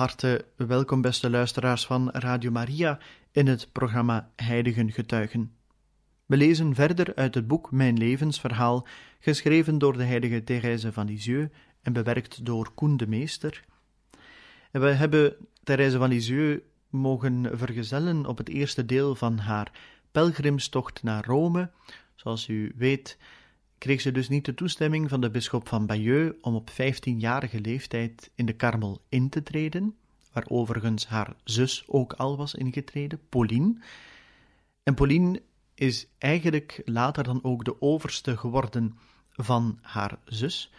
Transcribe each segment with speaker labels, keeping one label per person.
Speaker 1: Harte welkom, beste luisteraars van Radio Maria, in het programma Heiligen Getuigen. We lezen verder uit het boek Mijn levensverhaal, geschreven door de heilige Thérèse van Lisieux en bewerkt door Koen de Meester. En we hebben Thérèse van Lisieux mogen vergezellen op het eerste deel van haar pelgrimstocht naar Rome. Zoals u weet, kreeg ze dus niet de toestemming van de bisschop van Bayeux om op 15-jarige leeftijd in de Karmel in te treden, waar overigens haar zus ook al was ingetreden, Pauline. En Pauline is eigenlijk later dan ook de overste geworden van haar zus.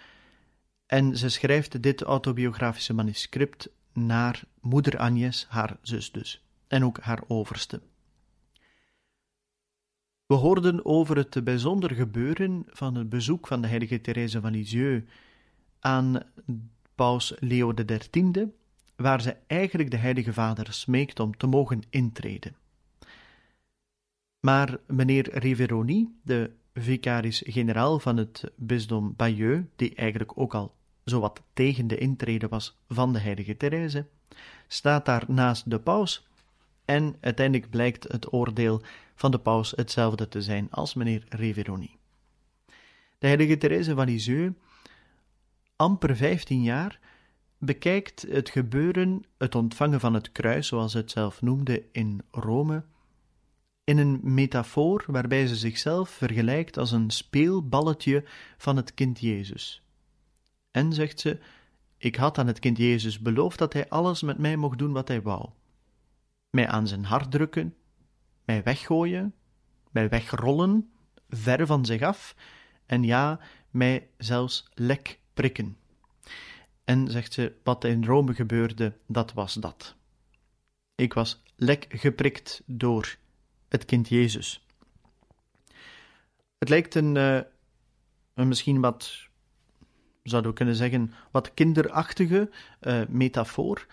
Speaker 1: En ze schrijft dit autobiografische manuscript naar moeder Agnes, haar zus dus, en ook haar overste. We hoorden over het bijzonder gebeuren van het bezoek van de heilige Therese van Lisieux aan paus Leo XIII, waar ze eigenlijk de heilige vader smeekt om te mogen intreden. Maar meneer Riveroni, de vicaris-generaal van het bisdom Bayeux, die eigenlijk ook al zowat tegen de intrede was van de heilige Therese, staat daar naast de paus en uiteindelijk blijkt het oordeel van de paus hetzelfde te zijn als meneer Reveroni. De heilige Therese van Lisieux, amper 15 jaar, bekijkt het gebeuren, het ontvangen van het kruis, zoals het zelf noemde, in Rome, in een metafoor waarbij ze zichzelf vergelijkt als een speelballetje van het kind Jezus. En zegt ze: Ik had aan het kind Jezus beloofd dat hij alles met mij mocht doen wat hij wou mij aan zijn hart drukken, mij weggooien, mij wegrollen, ver van zich af, en ja, mij zelfs lek prikken. En zegt ze, wat in Rome gebeurde, dat was dat. Ik was lek geprikt door het kind Jezus. Het lijkt een, uh, een misschien wat, zouden we kunnen zeggen, wat kinderachtige uh, metafoor,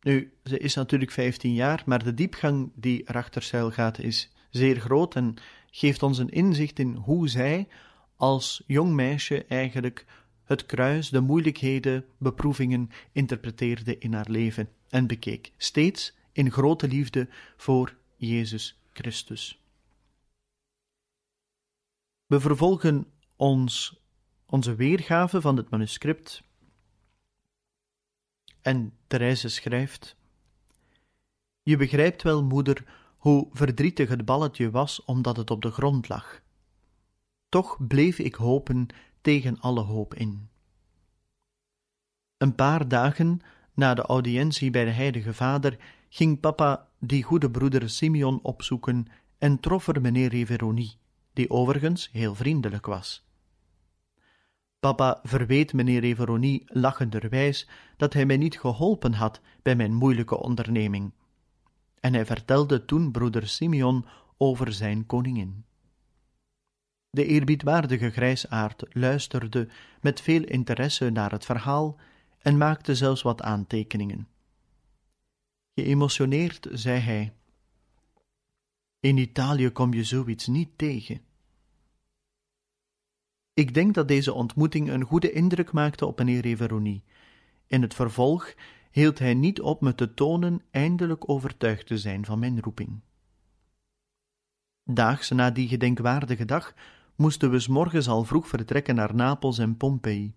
Speaker 1: nu, ze is natuurlijk 15 jaar, maar de diepgang die erachter schuil gaat is zeer groot en geeft ons een inzicht in hoe zij als jong meisje eigenlijk het kruis, de moeilijkheden, beproevingen interpreteerde in haar leven en bekeek, steeds in grote liefde voor Jezus Christus. We vervolgen ons, onze weergave van het manuscript en Therese schrijft: Je begrijpt wel, moeder, hoe verdrietig het balletje was omdat het op de grond lag. Toch bleef ik hopen tegen alle hoop in. Een paar dagen na de audiëntie bij de Heilige Vader ging papa die goede broeder Simeon opzoeken en trof er meneer Riveroni, die overigens heel vriendelijk was. Papa verweet meneer Everoni lachenderwijs dat hij mij niet geholpen had bij mijn moeilijke onderneming. En hij vertelde toen broeder Simeon over zijn koningin. De eerbiedwaardige grijsaard luisterde met veel interesse naar het verhaal en maakte zelfs wat aantekeningen. Geëmotioneerd zei hij: In Italië kom je zoiets niet tegen. Ik denk dat deze ontmoeting een goede indruk maakte op meneer Reveroni. In het vervolg hield hij niet op me te tonen eindelijk overtuigd te zijn van mijn roeping. Daags na die gedenkwaardige dag moesten we s morgens al vroeg vertrekken naar Napels en Pompeii.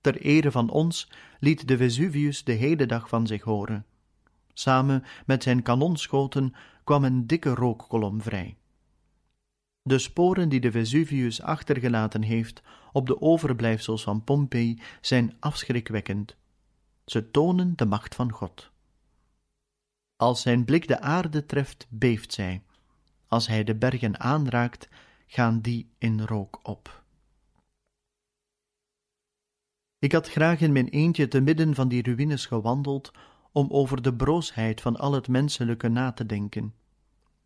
Speaker 1: Ter ere van ons liet de Vesuvius de hele dag van zich horen. Samen met zijn kanonschoten kwam een dikke rookkolom vrij. De sporen die de Vesuvius achtergelaten heeft op de overblijfsels van Pompeii zijn afschrikwekkend. Ze tonen de macht van God. Als zijn blik de aarde treft, beeft zij. Als hij de bergen aanraakt, gaan die in rook op. Ik had graag in mijn eentje te midden van die ruïnes gewandeld om over de broosheid van al het menselijke na te denken.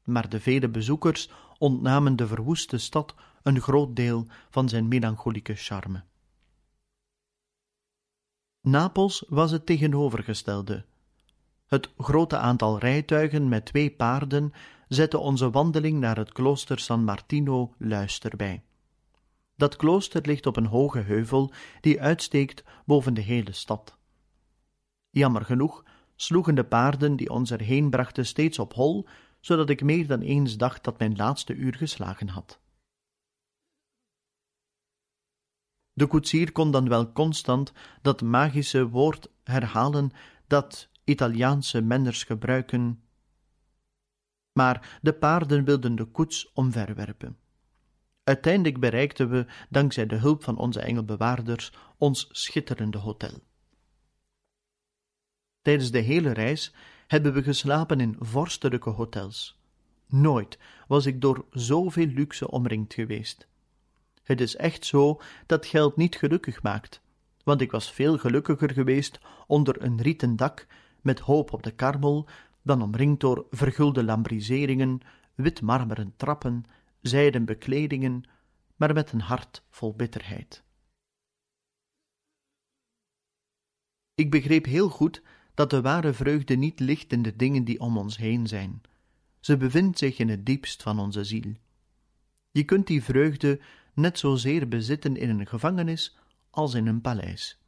Speaker 1: Maar de vele bezoekers ontnamen de verwoeste stad een groot deel van zijn melancholieke charme. Napels was het tegenovergestelde. Het grote aantal rijtuigen met twee paarden zette onze wandeling naar het klooster San Martino luister bij. Dat klooster ligt op een hoge heuvel die uitsteekt boven de hele stad. Jammer genoeg sloegen de paarden die ons erheen brachten steeds op hol, zodat ik meer dan eens dacht dat mijn laatste uur geslagen had. De koetsier kon dan wel constant dat magische woord herhalen dat Italiaanse menners gebruiken, maar de paarden wilden de koets omverwerpen. Uiteindelijk bereikten we, dankzij de hulp van onze engelbewaarders, ons schitterende hotel. Tijdens de hele reis hebben we geslapen in vorstelijke hotels. Nooit was ik door zoveel luxe omringd geweest. Het is echt zo dat geld niet gelukkig maakt, want ik was veel gelukkiger geweest onder een rieten dak met hoop op de karmel dan omringd door vergulde lambriseringen, wit marmeren trappen, zijden bekledingen, maar met een hart vol bitterheid. Ik begreep heel goed dat de ware vreugde niet ligt in de dingen die om ons heen zijn. Ze bevindt zich in het diepst van onze ziel. Je kunt die vreugde net zozeer bezitten in een gevangenis als in een paleis.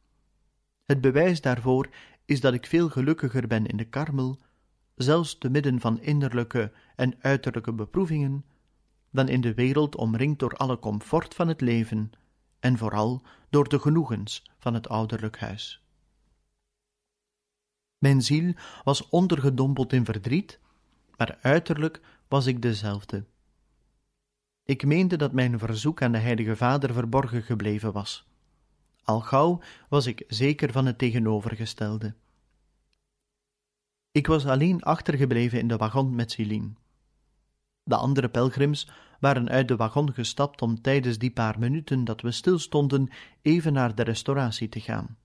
Speaker 1: Het bewijs daarvoor is dat ik veel gelukkiger ben in de karmel, zelfs te midden van innerlijke en uiterlijke beproevingen, dan in de wereld omringd door alle comfort van het leven en vooral door de genoegens van het ouderlijk huis. Mijn ziel was ondergedompeld in verdriet, maar uiterlijk was ik dezelfde. Ik meende dat mijn verzoek aan de Heilige Vader verborgen gebleven was. Al gauw was ik zeker van het tegenovergestelde. Ik was alleen achtergebleven in de wagon met Celine. De andere pelgrims waren uit de wagon gestapt om tijdens die paar minuten dat we stilstonden even naar de restauratie te gaan.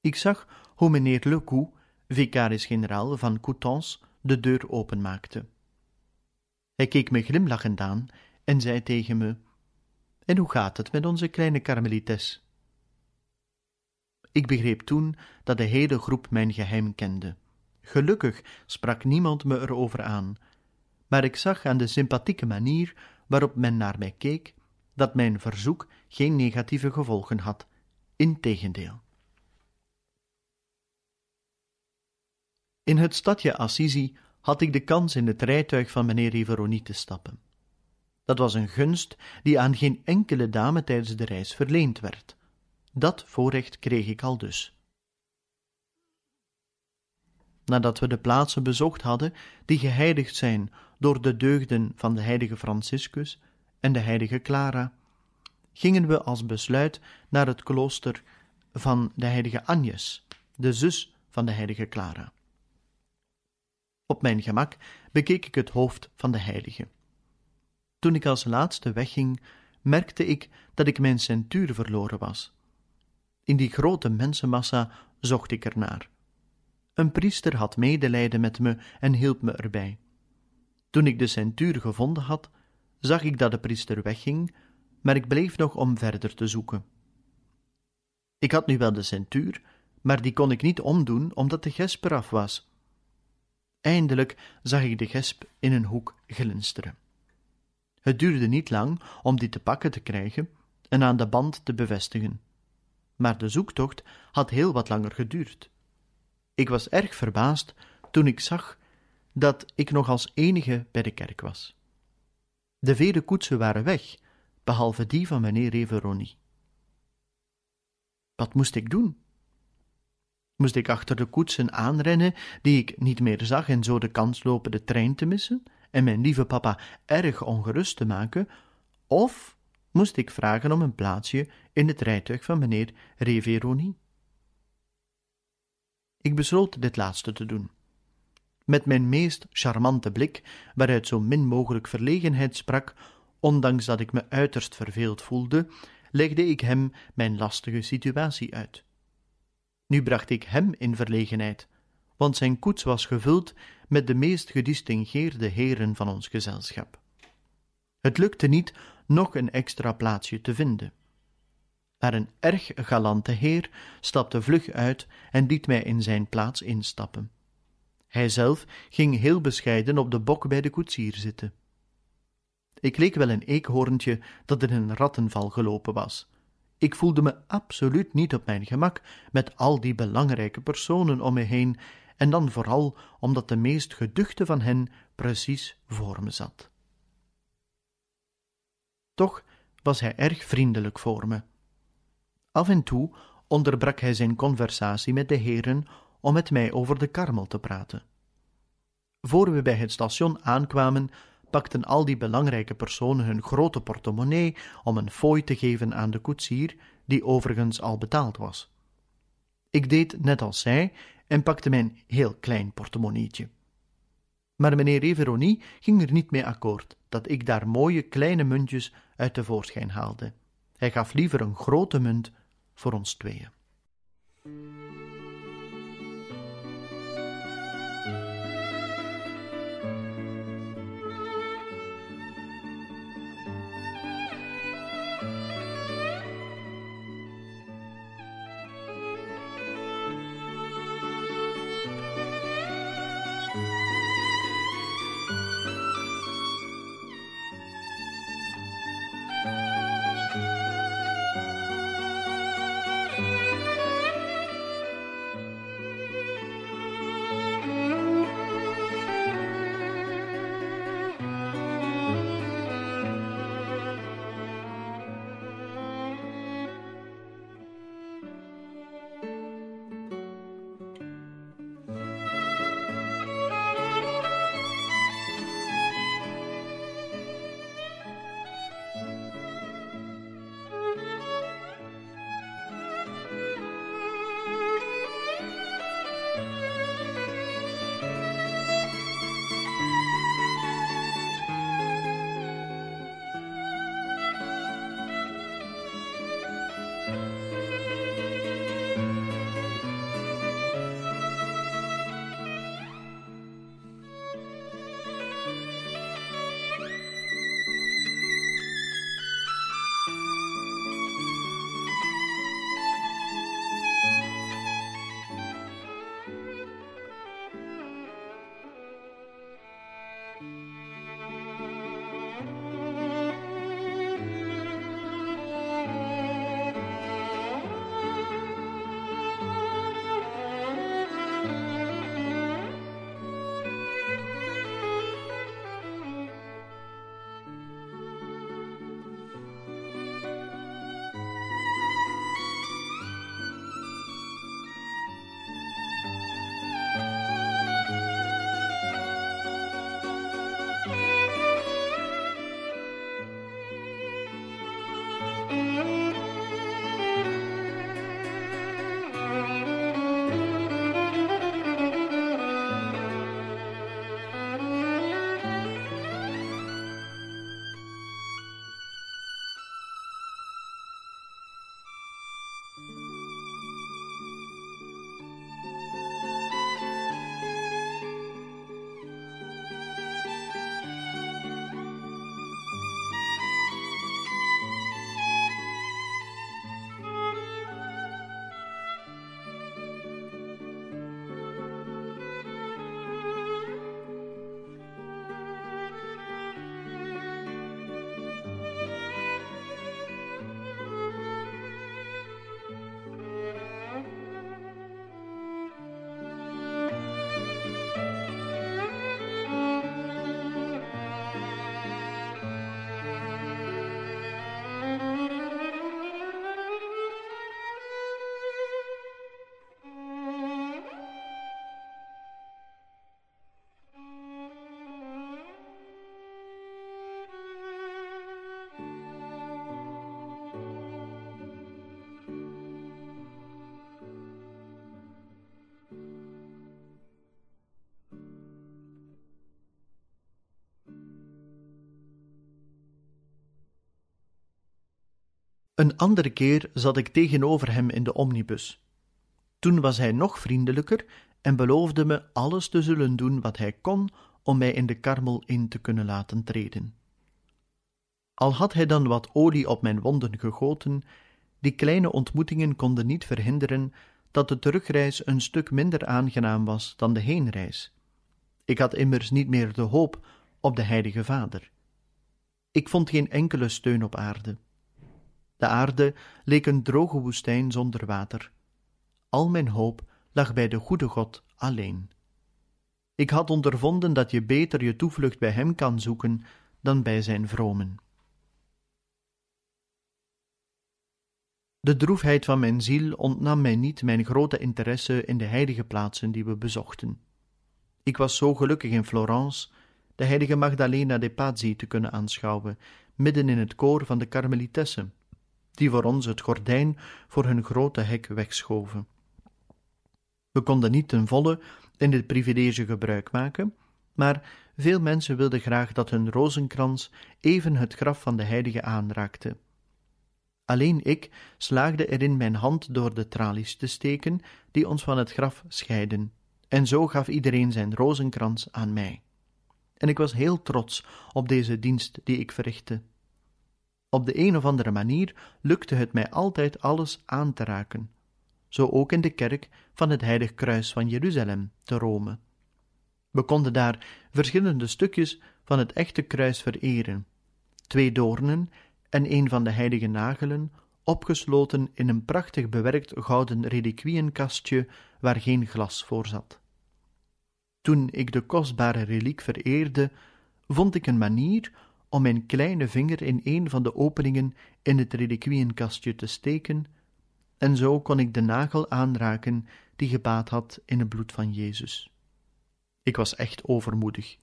Speaker 1: Ik zag hoe meneer Lecoux, vicaris-generaal van Coutances, de deur openmaakte. Hij keek me glimlachend aan en zei tegen me: En hoe gaat het met onze kleine karmelites? Ik begreep toen dat de hele groep mijn geheim kende. Gelukkig sprak niemand me erover aan, maar ik zag aan de sympathieke manier waarop men naar mij keek dat mijn verzoek geen negatieve gevolgen had. Integendeel. In het stadje Assisi had ik de kans in het rijtuig van meneer Riveroni te stappen. Dat was een gunst die aan geen enkele dame tijdens de reis verleend werd. Dat voorrecht kreeg ik al dus. Nadat we de plaatsen bezocht hadden die geheiligd zijn door de deugden van de heilige Franciscus en de heilige Clara, gingen we als besluit naar het klooster van de heilige Agnes, de zus van de heilige Clara. Op mijn gemak bekeek ik het hoofd van de heilige. Toen ik als laatste wegging, merkte ik dat ik mijn centuur verloren was. In die grote mensenmassa zocht ik ernaar. Een priester had medelijden met me en hielp me erbij. Toen ik de centuur gevonden had, zag ik dat de priester wegging, maar ik bleef nog om verder te zoeken. Ik had nu wel de centuur, maar die kon ik niet omdoen omdat de gesp eraf was. Eindelijk zag ik de gesp in een hoek glinsteren. Het duurde niet lang om die te pakken te krijgen en aan de band te bevestigen. Maar de zoektocht had heel wat langer geduurd. Ik was erg verbaasd toen ik zag dat ik nog als enige bij de kerk was. De vele koetsen waren weg, behalve die van meneer Reveroni. Wat moest ik doen? Moest ik achter de koetsen aanrennen die ik niet meer zag en zo de kans lopen de trein te missen en mijn lieve papa erg ongerust te maken, of moest ik vragen om een plaatsje in het rijtuig van meneer Reveroni? Ik besloot dit laatste te doen. Met mijn meest charmante blik, waaruit zo min mogelijk verlegenheid sprak, Ondanks dat ik me uiterst verveeld voelde, legde ik hem mijn lastige situatie uit. Nu bracht ik hem in verlegenheid, want zijn koets was gevuld met de meest gedistingeerde heren van ons gezelschap. Het lukte niet nog een extra plaatsje te vinden. Maar een erg galante heer stapte vlug uit en liet mij in zijn plaats instappen. Hij zelf ging heel bescheiden op de bok bij de koetsier zitten. Ik leek wel een eekhoorntje dat in een rattenval gelopen was. Ik voelde me absoluut niet op mijn gemak met al die belangrijke personen om me heen, en dan vooral omdat de meest geduchte van hen precies voor me zat. Toch was hij erg vriendelijk voor me. Af en toe onderbrak hij zijn conversatie met de heren om met mij over de karmel te praten. Voor we bij het station aankwamen, pakten al die belangrijke personen hun grote portemonnee om een fooi te geven aan de koetsier, die overigens al betaald was. Ik deed net als zij en pakte mijn heel klein portemonneetje. Maar meneer Everoni ging er niet mee akkoord dat ik daar mooie kleine muntjes uit de voorschijn haalde. Hij gaf liever een grote munt voor ons tweeën. Een andere keer zat ik tegenover hem in de omnibus. Toen was hij nog vriendelijker en beloofde me alles te zullen doen wat hij kon om mij in de karmel in te kunnen laten treden. Al had hij dan wat olie op mijn wonden gegoten, die kleine ontmoetingen konden niet verhinderen dat de terugreis een stuk minder aangenaam was dan de heenreis. Ik had immers niet meer de hoop op de Heilige Vader. Ik vond geen enkele steun op aarde. De aarde leek een droge woestijn zonder water. Al mijn hoop lag bij de goede God alleen. Ik had ondervonden dat je beter je toevlucht bij Hem kan zoeken dan bij zijn vromen. De droefheid van mijn ziel ontnam mij niet mijn grote interesse in de heilige plaatsen die we bezochten. Ik was zo gelukkig in Florence de heilige Magdalena de Pazzi te kunnen aanschouwen, midden in het koor van de Karmelitessen, die voor ons het gordijn voor hun grote hek wegschoven. We konden niet ten volle in dit privilege gebruik maken, maar veel mensen wilden graag dat hun rozenkrans even het graf van de heilige aanraakte. Alleen ik slaagde erin mijn hand door de tralies te steken die ons van het graf scheiden, en zo gaf iedereen zijn rozenkrans aan mij. En ik was heel trots op deze dienst die ik verrichtte. Op de een of andere manier lukte het mij altijd alles aan te raken, zo ook in de kerk van het Heilig Kruis van Jeruzalem te Rome. We konden daar verschillende stukjes van het echte kruis vereren, twee doornen en een van de heilige nagelen, opgesloten in een prachtig bewerkt gouden reliquieënkastje waar geen glas voor zat. Toen ik de kostbare reliek vereerde, vond ik een manier om mijn kleine vinger in een van de openingen in het reliquieënkastje te steken, en zo kon ik de nagel aanraken die gebaat had in het bloed van Jezus. Ik was echt overmoedig.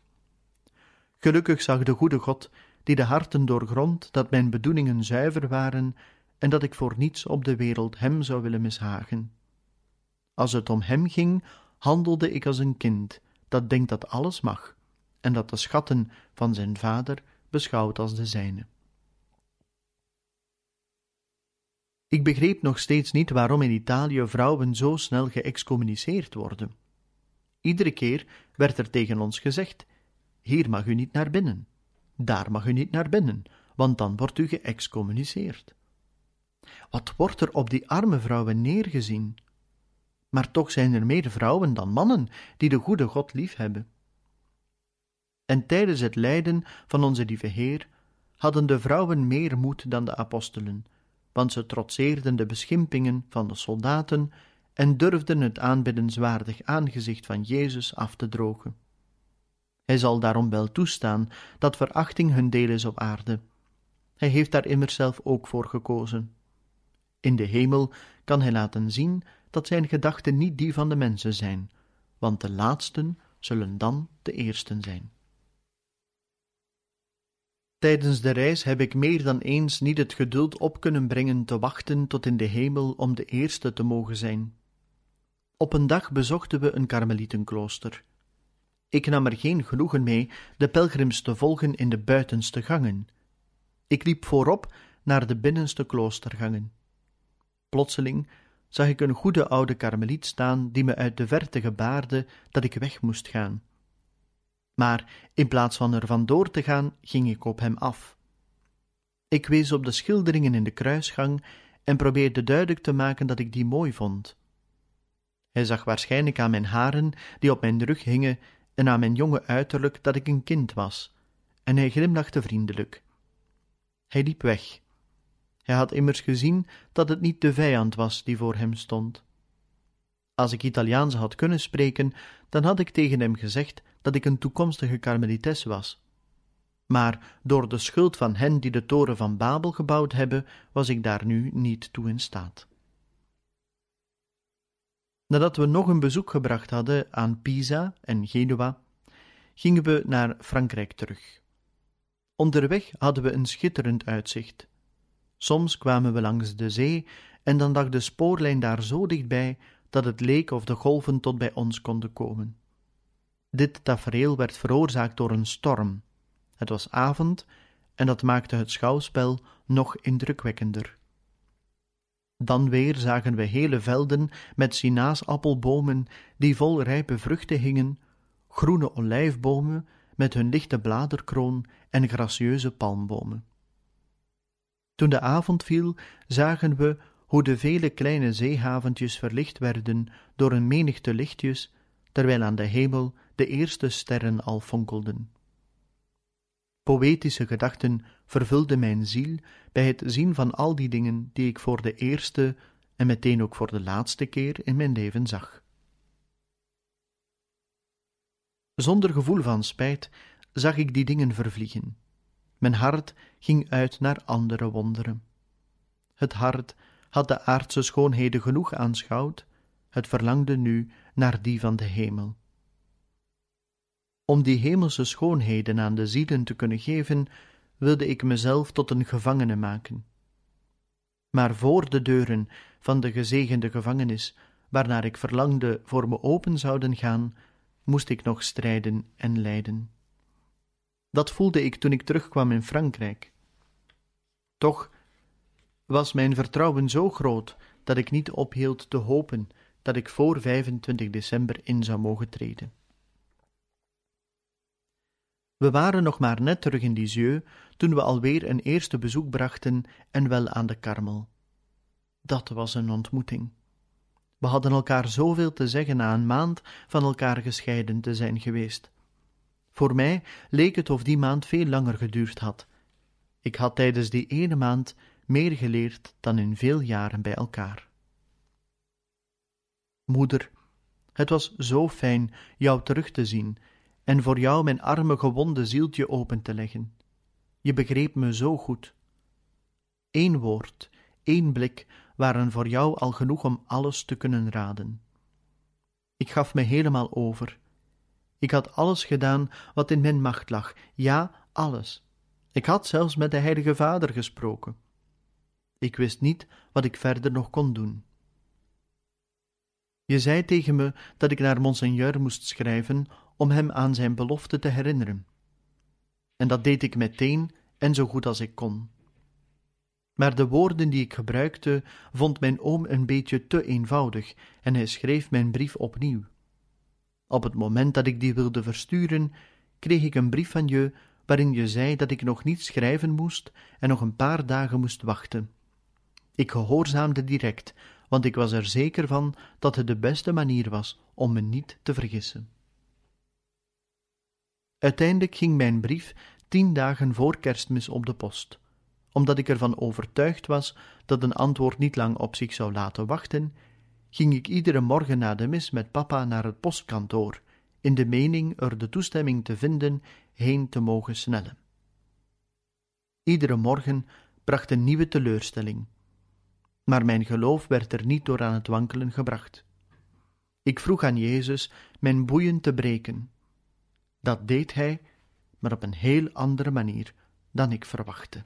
Speaker 1: Gelukkig zag de goede God, die de harten doorgrond, dat mijn bedoelingen zuiver waren en dat ik voor niets op de wereld hem zou willen mishagen. Als het om hem ging, handelde ik als een kind dat denkt dat alles mag en dat de schatten van zijn vader beschouwt als de zijne. Ik begreep nog steeds niet waarom in Italië vrouwen zo snel geëxcommuniceerd worden. Iedere keer werd er tegen ons gezegd: hier mag u niet naar binnen, daar mag u niet naar binnen, want dan wordt u geëxcommuniceerd. Wat wordt er op die arme vrouwen neergezien? Maar toch zijn er meer vrouwen dan mannen die de goede God liefhebben. En tijdens het lijden van onze lieve Heer hadden de vrouwen meer moed dan de apostelen, want ze trotseerden de beschimpingen van de soldaten en durfden het aanbiddenswaardig aangezicht van Jezus af te drogen. Hij zal daarom wel toestaan dat verachting hun deel is op aarde. Hij heeft daar immers zelf ook voor gekozen. In de hemel kan hij laten zien dat zijn gedachten niet die van de mensen zijn, want de laatsten zullen dan de eersten zijn. Tijdens de reis heb ik meer dan eens niet het geduld op kunnen brengen te wachten tot in de hemel om de eerste te mogen zijn. Op een dag bezochten we een karmelietenklooster. Ik nam er geen genoegen mee de pelgrims te volgen in de buitenste gangen. Ik liep voorop naar de binnenste kloostergangen. Plotseling zag ik een goede oude karmeliet staan die me uit de verte gebaarde dat ik weg moest gaan. Maar in plaats van er vandoor te gaan, ging ik op hem af. Ik wees op de schilderingen in de kruisgang en probeerde duidelijk te maken dat ik die mooi vond. Hij zag waarschijnlijk aan mijn haren die op mijn rug hingen en aan mijn jonge uiterlijk dat ik een kind was, en hij glimlachte vriendelijk. Hij liep weg. Hij had immers gezien dat het niet de vijand was die voor hem stond. Als ik Italiaans had kunnen spreken, dan had ik tegen hem gezegd dat ik een toekomstige karmelites was. Maar door de schuld van hen die de toren van Babel gebouwd hebben, was ik daar nu niet toe in staat. Nadat we nog een bezoek gebracht hadden aan Pisa en Genua, gingen we naar Frankrijk terug. Onderweg hadden we een schitterend uitzicht. Soms kwamen we langs de zee en dan lag de spoorlijn daar zo dichtbij dat het leek of de golven tot bij ons konden komen. Dit tafereel werd veroorzaakt door een storm. Het was avond en dat maakte het schouwspel nog indrukwekkender. Dan weer zagen we hele velden met sinaasappelbomen die vol rijpe vruchten hingen, groene olijfbomen met hun lichte bladerkroon en gracieuze palmbomen. Toen de avond viel, zagen we hoe de vele kleine zeehaventjes verlicht werden door een menigte lichtjes, terwijl aan de hemel de eerste sterren al fonkelden. Poëtische gedachten vervulden mijn ziel bij het zien van al die dingen die ik voor de eerste en meteen ook voor de laatste keer in mijn leven zag. Zonder gevoel van spijt zag ik die dingen vervliegen. Mijn hart ging uit naar andere wonderen. Het hart had de aardse schoonheden genoeg aanschouwd, het verlangde nu naar die van de hemel. Om die hemelse schoonheden aan de zielen te kunnen geven, wilde ik mezelf tot een gevangene maken. Maar voor de deuren van de gezegende gevangenis, waarnaar ik verlangde voor me open zouden gaan, moest ik nog strijden en lijden. Dat voelde ik toen ik terugkwam in Frankrijk. Toch was mijn vertrouwen zo groot dat ik niet ophield te hopen dat ik voor 25 december in zou mogen treden. We waren nog maar net terug in Lisieux toen we alweer een eerste bezoek brachten en wel aan de Karmel. Dat was een ontmoeting. We hadden elkaar zoveel te zeggen na een maand van elkaar gescheiden te zijn geweest. Voor mij leek het of die maand veel langer geduurd had. Ik had tijdens die ene maand meer geleerd dan in veel jaren bij elkaar. Moeder, het was zo fijn jou terug te zien en voor jou mijn arme gewonde zieltje open te leggen. Je begreep me zo goed. Eén woord, één blik waren voor jou al genoeg om alles te kunnen raden. Ik gaf me helemaal over. Ik had alles gedaan wat in mijn macht lag, ja, alles. Ik had zelfs met de Heilige Vader gesproken. Ik wist niet wat ik verder nog kon doen. Je zei tegen me dat ik naar monseigneur moest schrijven om hem aan zijn belofte te herinneren. En dat deed ik meteen en zo goed als ik kon. Maar de woorden die ik gebruikte vond mijn oom een beetje te eenvoudig en hij schreef mijn brief opnieuw. Op het moment dat ik die wilde versturen, kreeg ik een brief van je waarin je zei dat ik nog niet schrijven moest en nog een paar dagen moest wachten. Ik gehoorzaamde direct, want ik was er zeker van dat het de beste manier was om me niet te vergissen. Uiteindelijk ging mijn brief tien dagen voor kerstmis op de post. Omdat ik ervan overtuigd was dat een antwoord niet lang op zich zou laten wachten, ging ik iedere morgen na de mis met papa naar het postkantoor, in de mening er de toestemming te vinden heen te mogen snellen. Iedere morgen bracht een nieuwe teleurstelling, maar mijn geloof werd er niet door aan het wankelen gebracht. Ik vroeg aan Jezus mijn boeien te breken. Dat deed hij, maar op een heel andere manier dan ik verwachtte.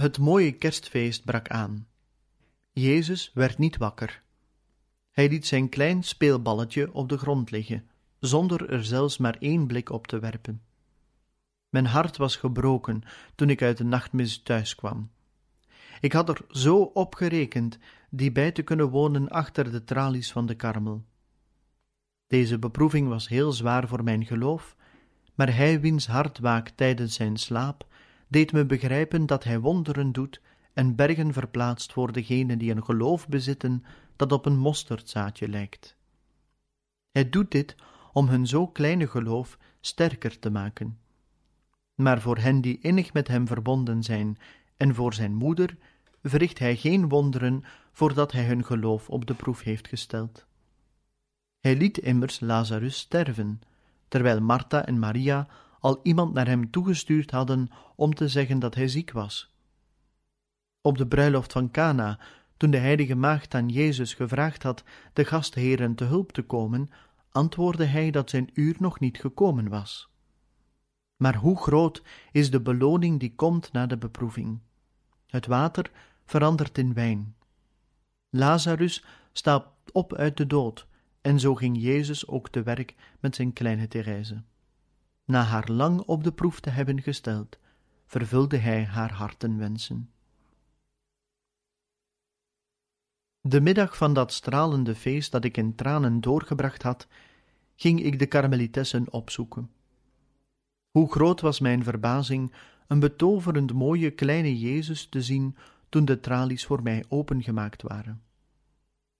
Speaker 1: Het mooie kerstfeest brak aan. Jezus werd niet wakker. Hij liet zijn klein speelballetje op de grond liggen, zonder er zelfs maar één blik op te werpen. Mijn hart was gebroken toen ik uit de nachtmis thuis kwam. Ik had er zo op gerekend die bij te kunnen wonen achter de tralies van de karmel. Deze beproeving was heel zwaar voor mijn geloof, maar hij wiens hart waakt tijdens zijn slaap, deed me begrijpen dat hij wonderen doet en bergen verplaatst voor degenen die een geloof bezitten dat op een mosterdzaadje lijkt. Hij doet dit om hun zo kleine geloof sterker te maken. Maar voor hen die innig met hem verbonden zijn en voor zijn moeder verricht hij geen wonderen voordat hij hun geloof op de proef heeft gesteld. Hij liet immers Lazarus sterven, terwijl Martha en Maria al iemand naar hem toegestuurd hadden om te zeggen dat hij ziek was. Op de bruiloft van Cana, toen de heilige maagd aan Jezus gevraagd had de gastheren te hulp te komen, antwoordde hij dat zijn uur nog niet gekomen was. Maar hoe groot is de beloning die komt na de beproeving? Het water verandert in wijn. Lazarus staat op uit de dood, en zo ging Jezus ook te werk met zijn kleine Therese. Na haar lang op de proef te hebben gesteld, vervulde hij haar hartenwensen. De middag van dat stralende feest dat ik in tranen doorgebracht had, ging ik de karmelitessen opzoeken. Hoe groot was mijn verbazing een betoverend mooie kleine Jezus te zien toen de tralies voor mij opengemaakt waren.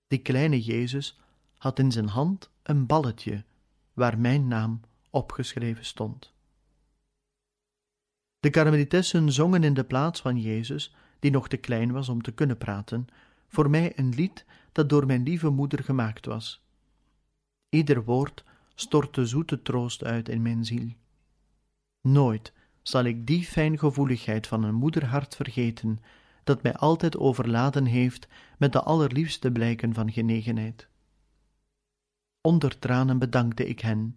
Speaker 1: Die kleine Jezus had in zijn hand een balletje waar mijn naam opgeschreven stond. De karmelitessen zongen in de plaats van Jezus, die nog te klein was om te kunnen praten, voor mij een lied dat door mijn lieve moeder gemaakt was. Ieder woord stortte zoete troost uit in mijn ziel. Nooit zal ik die fijngevoeligheid van een moederhart vergeten, dat mij altijd overladen heeft met de allerliefste blijken van genegenheid. Onder tranen bedankte ik hen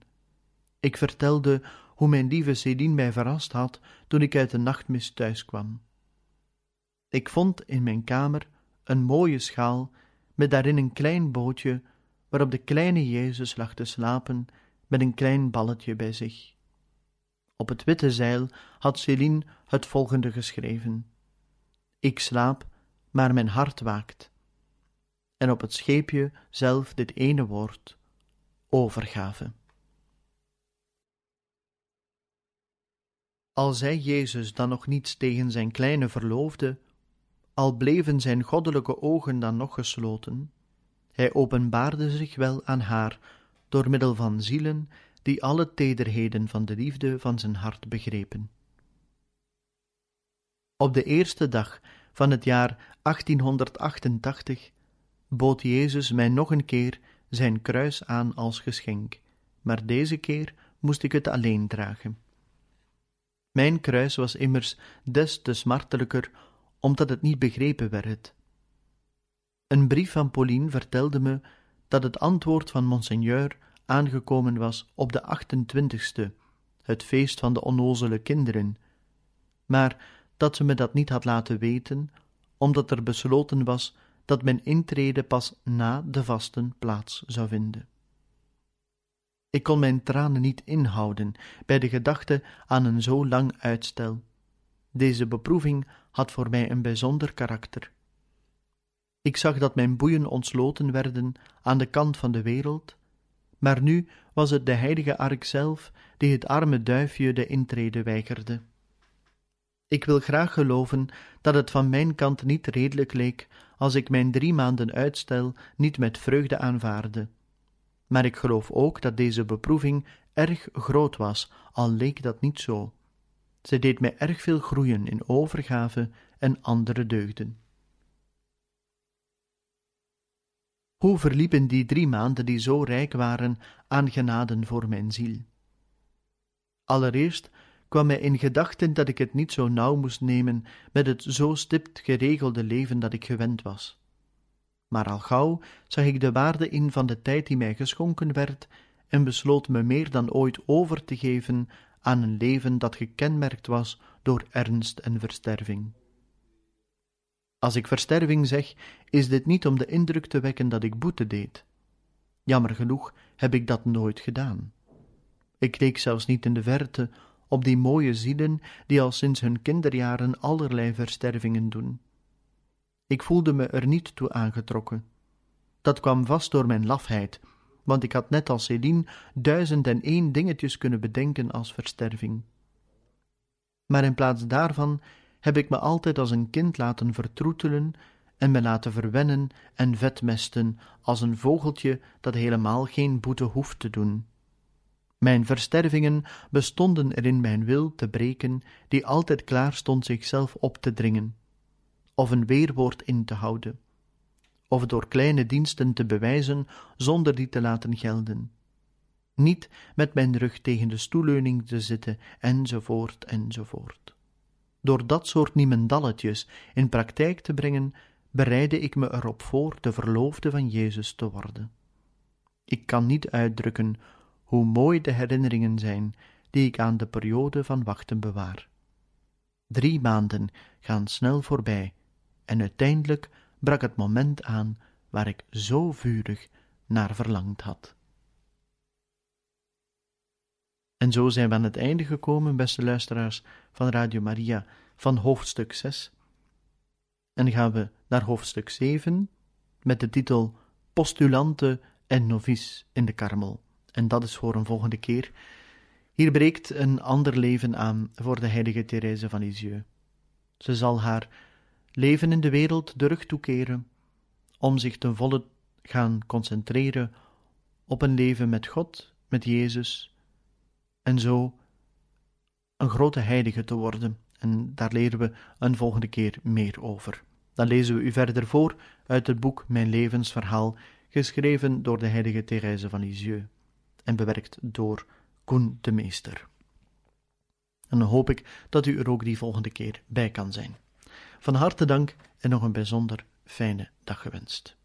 Speaker 1: ik vertelde hoe mijn lieve Céline mij verrast had toen ik uit de nachtmis thuis kwam. Ik vond in mijn kamer een mooie schaal met daarin een klein bootje waarop de kleine Jezus lag te slapen met een klein balletje bij zich. Op het witte zeil had Céline het volgende geschreven: Ik slaap, maar mijn hart waakt. En op het scheepje zelf dit ene woord: overgave. Al zei Jezus dan nog niets tegen zijn kleine verloofde, al bleven zijn goddelijke ogen dan nog gesloten, hij openbaarde zich wel aan haar door middel van zielen die alle tederheden van de liefde van zijn hart begrepen. Op de eerste dag van het jaar 1888 bood Jezus mij nog een keer zijn kruis aan als geschenk, maar deze keer moest ik het alleen dragen. Mijn kruis was immers des te smartelijker, omdat het niet begrepen werd. Een brief van Pauline vertelde me dat het antwoord van monseigneur aangekomen was op de 28ste, het feest van de onnozele kinderen, maar dat ze me dat niet had laten weten, omdat er besloten was dat mijn intrede pas na de vasten plaats zou vinden. Ik kon mijn tranen niet inhouden bij de gedachte aan een zo lang uitstel. Deze beproeving had voor mij een bijzonder karakter. Ik zag dat mijn boeien ontsloten werden aan de kant van de wereld, maar nu was het de heilige ark zelf die het arme duifje de intrede weigerde. Ik wil graag geloven dat het van mijn kant niet redelijk leek als ik mijn drie maanden uitstel niet met vreugde aanvaarde. Maar ik geloof ook dat deze beproeving erg groot was, al leek dat niet zo. Zij deed mij erg veel groeien in overgave en andere deugden. Hoe verliepen die drie maanden die zo rijk waren aan genaden voor mijn ziel? Allereerst kwam mij in gedachten dat ik het niet zo nauw moest nemen met het zo stipt geregelde leven dat ik gewend was. Maar al gauw zag ik de waarde in van de tijd die mij geschonken werd en besloot me meer dan ooit over te geven aan een leven dat gekenmerkt was door ernst en versterving. Als ik versterving zeg, is dit niet om de indruk te wekken dat ik boete deed. Jammer genoeg heb ik dat nooit gedaan. Ik keek zelfs niet in de verte op die mooie zielen die al sinds hun kinderjaren allerlei verstervingen doen. Ik voelde me er niet toe aangetrokken. Dat kwam vast door mijn lafheid, want ik had net als Céline duizend en één dingetjes kunnen bedenken als versterving. Maar in plaats daarvan heb ik me altijd als een kind laten vertroetelen en me laten verwennen en vetmesten als een vogeltje dat helemaal geen boete hoeft te doen. Mijn verstervingen bestonden er in mijn wil te breken, die altijd klaar stond zichzelf op te dringen, of een weerwoord in te houden, of door kleine diensten te bewijzen zonder die te laten gelden. Niet met mijn rug tegen de stoelleuning te zitten, enzovoort, enzovoort. Door dat soort niemendalletjes in praktijk te brengen, bereidde ik me erop voor de verloofde van Jezus te worden. Ik kan niet uitdrukken hoe mooi de herinneringen zijn die ik aan de periode van wachten bewaar. Drie maanden gaan snel voorbij, en uiteindelijk brak het moment aan waar ik zo vurig naar verlangd had. En zo zijn we aan het einde gekomen, beste luisteraars van Radio Maria, van hoofdstuk 6. En gaan we naar hoofdstuk 7 met de titel Postulante en novice in de Karmel. En dat is voor een volgende keer. Hier breekt een ander leven aan voor de heilige Therese van Lisieux. Ze zal haar leven in de wereld de rug toekeren, om zich ten volle gaan concentreren op een leven met God, met Jezus, en zo een grote heilige te worden. En daar leren we een volgende keer meer over. Dan lezen we u verder voor uit het boek Mijn levensverhaal, geschreven door de heilige Therese van Lisieux en bewerkt door Koen de Meester. En dan hoop ik dat u er ook die volgende keer bij kan zijn. Van harte dank en nog een bijzonder fijne dag gewenst.